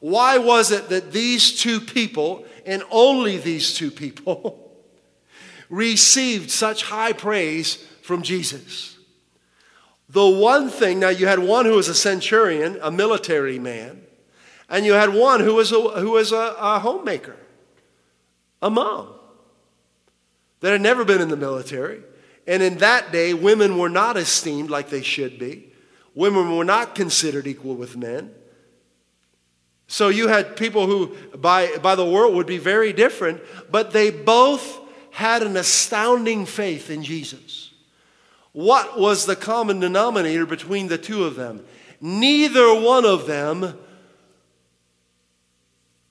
Why was it that these two people, and only these two people, received such high praise from Jesus? The one thing, now you had one who was a centurion, a military man, and you had one who was a, who was a, a homemaker, a mom that had never been in the military. And in that day, women were not esteemed like they should be. Women were not considered equal with men. So you had people who, by, by the world, would be very different, but they both had an astounding faith in Jesus. What was the common denominator between the two of them? Neither one of them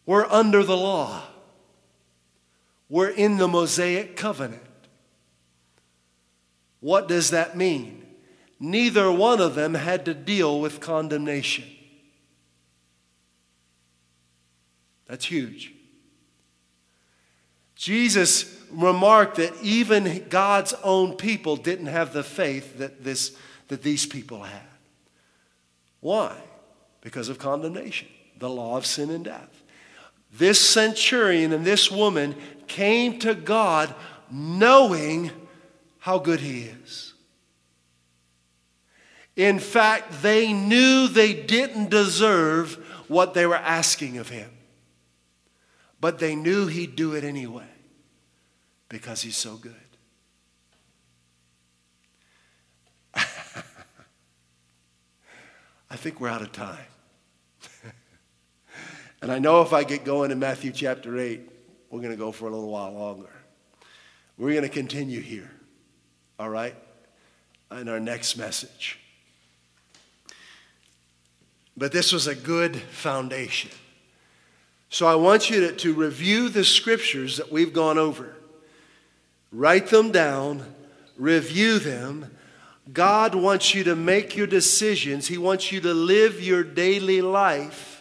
were under the law, were in the Mosaic covenant. What does that mean? Neither one of them had to deal with condemnation. That's huge. Jesus remarked that even God's own people didn't have the faith that, this, that these people had. Why? Because of condemnation, the law of sin and death. This centurion and this woman came to God knowing how good He is. In fact, they knew they didn't deserve what they were asking of him. but they knew he'd do it anyway because he's so good. I think we're out of time. and I know if I get going in Matthew chapter 8, we're going to go for a little while longer. We're going to continue here, all right, in our next message. But this was a good foundation. So I want you to, to review the scriptures that we've gone over. Write them down, review them. God wants you to make your decisions. He wants you to live your daily life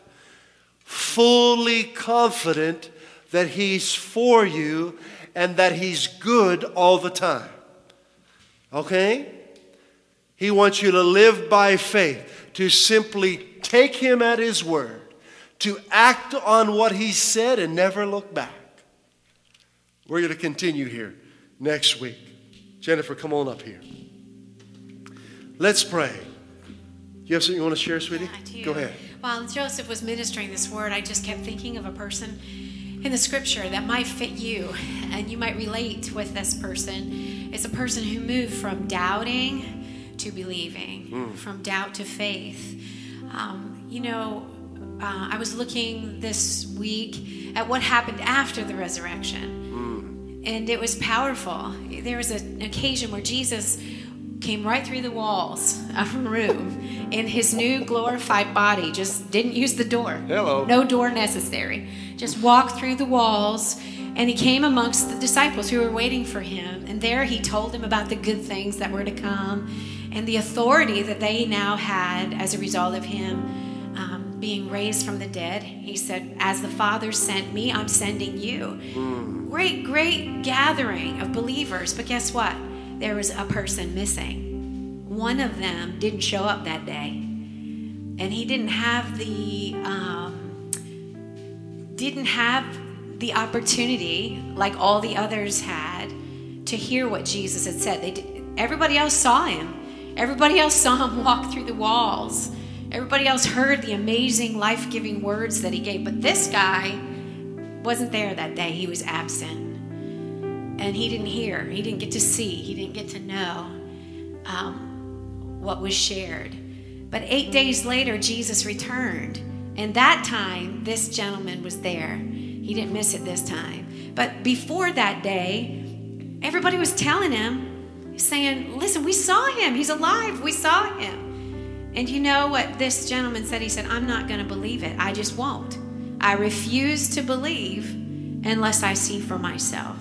fully confident that He's for you and that He's good all the time. Okay? He wants you to live by faith, to simply take Him at His word, to act on what He said and never look back. We're going to continue here next week. Jennifer, come on up here. Let's pray. You have something you want to share, sweetie? Yeah, Go ahead. While Joseph was ministering this word, I just kept thinking of a person in the scripture that might fit you and you might relate with this person. It's a person who moved from doubting to believing, Hmm. from doubt to faith. Um, you know, uh, I was looking this week at what happened after the resurrection, and it was powerful. There was an occasion where Jesus came right through the walls of a room in his new glorified body, just didn't use the door. Hello. No door necessary. Just walked through the walls, and he came amongst the disciples who were waiting for him. And there he told them about the good things that were to come and the authority that they now had as a result of him um, being raised from the dead. He said, As the Father sent me, I'm sending you. Great, great gathering of believers. But guess what? There was a person missing. One of them didn't show up that day. And he didn't have the um, didn't have the opportunity like all the others had to hear what Jesus had said. They did, everybody else saw him. Everybody else saw him walk through the walls. Everybody else heard the amazing life-giving words that he gave, but this guy wasn't there that day. He was absent. And he didn't hear, he didn't get to see, he didn't get to know um, what was shared. But eight days later, Jesus returned. And that time, this gentleman was there. He didn't miss it this time. But before that day, everybody was telling him, saying, Listen, we saw him. He's alive. We saw him. And you know what this gentleman said? He said, I'm not going to believe it. I just won't. I refuse to believe unless I see for myself.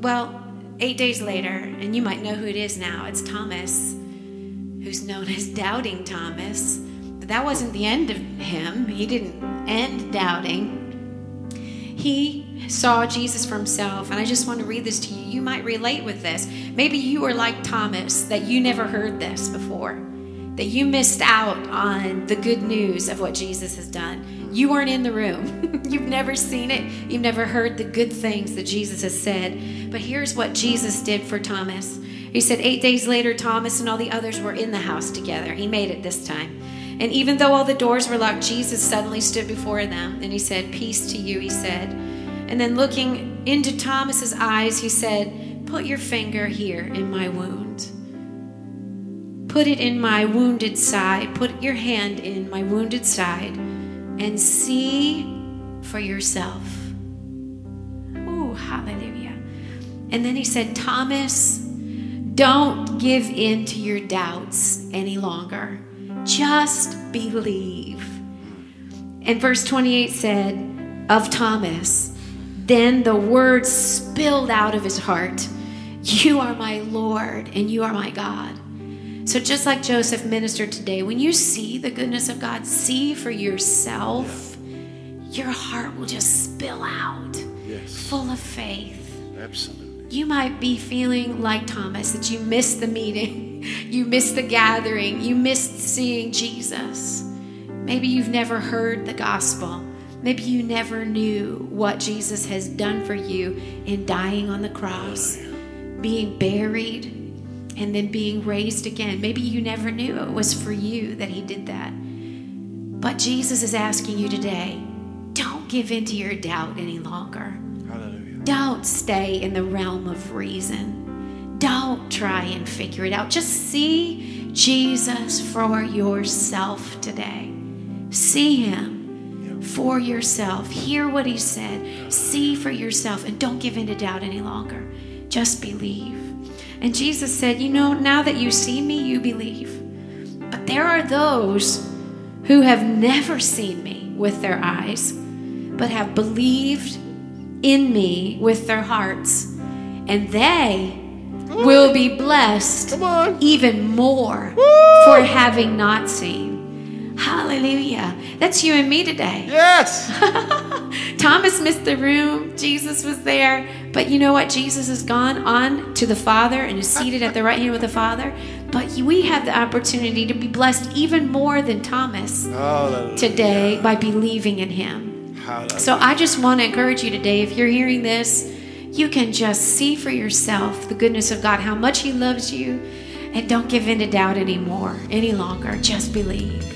Well, eight days later, and you might know who it is now, it's Thomas, who's known as Doubting Thomas. But that wasn't the end of him, he didn't end doubting. He saw Jesus for himself, and I just want to read this to you. You might relate with this. Maybe you are like Thomas, that you never heard this before, that you missed out on the good news of what Jesus has done. You weren't in the room, you've never seen it, you've never heard the good things that Jesus has said. But here's what Jesus did for Thomas. He said, Eight days later, Thomas and all the others were in the house together. He made it this time. And even though all the doors were locked, Jesus suddenly stood before them and he said, Peace to you, he said. And then looking into Thomas's eyes, he said, Put your finger here in my wound. Put it in my wounded side. Put your hand in my wounded side and see for yourself. Oh, hallelujah. And then he said, Thomas, don't give in to your doubts any longer. Just believe. And verse 28 said, Of Thomas, then the words spilled out of his heart You are my Lord and you are my God. So, just like Joseph ministered today, when you see the goodness of God, see for yourself, your heart will just spill out Yes. full of faith. Absolutely. You might be feeling like Thomas that you missed the meeting, you missed the gathering, you missed seeing Jesus. Maybe you've never heard the gospel. Maybe you never knew what Jesus has done for you in dying on the cross, being buried, and then being raised again. Maybe you never knew it was for you that he did that. But Jesus is asking you today don't give in to your doubt any longer. Hallelujah. Don't stay in the realm of reason. Don't try and figure it out. Just see Jesus for yourself today. See him for yourself. Hear what he said. See for yourself and don't give in to doubt any longer. Just believe. And Jesus said, You know, now that you see me, you believe. But there are those who have never seen me with their eyes, but have believed in me with their hearts, and they will be blessed even more Woo! for having not seen. Hallelujah. That's you and me today. Yes. Thomas missed the room. Jesus was there. But you know what? Jesus has gone on to the Father and is seated at the right hand with the Father. But we have the opportunity to be blessed even more than Thomas Hallelujah. today by believing in him. Hallelujah. So I just want to encourage you today if you're hearing this, you can just see for yourself the goodness of God, how much He loves you, and don't give in to doubt anymore, any longer. Just believe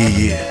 He is.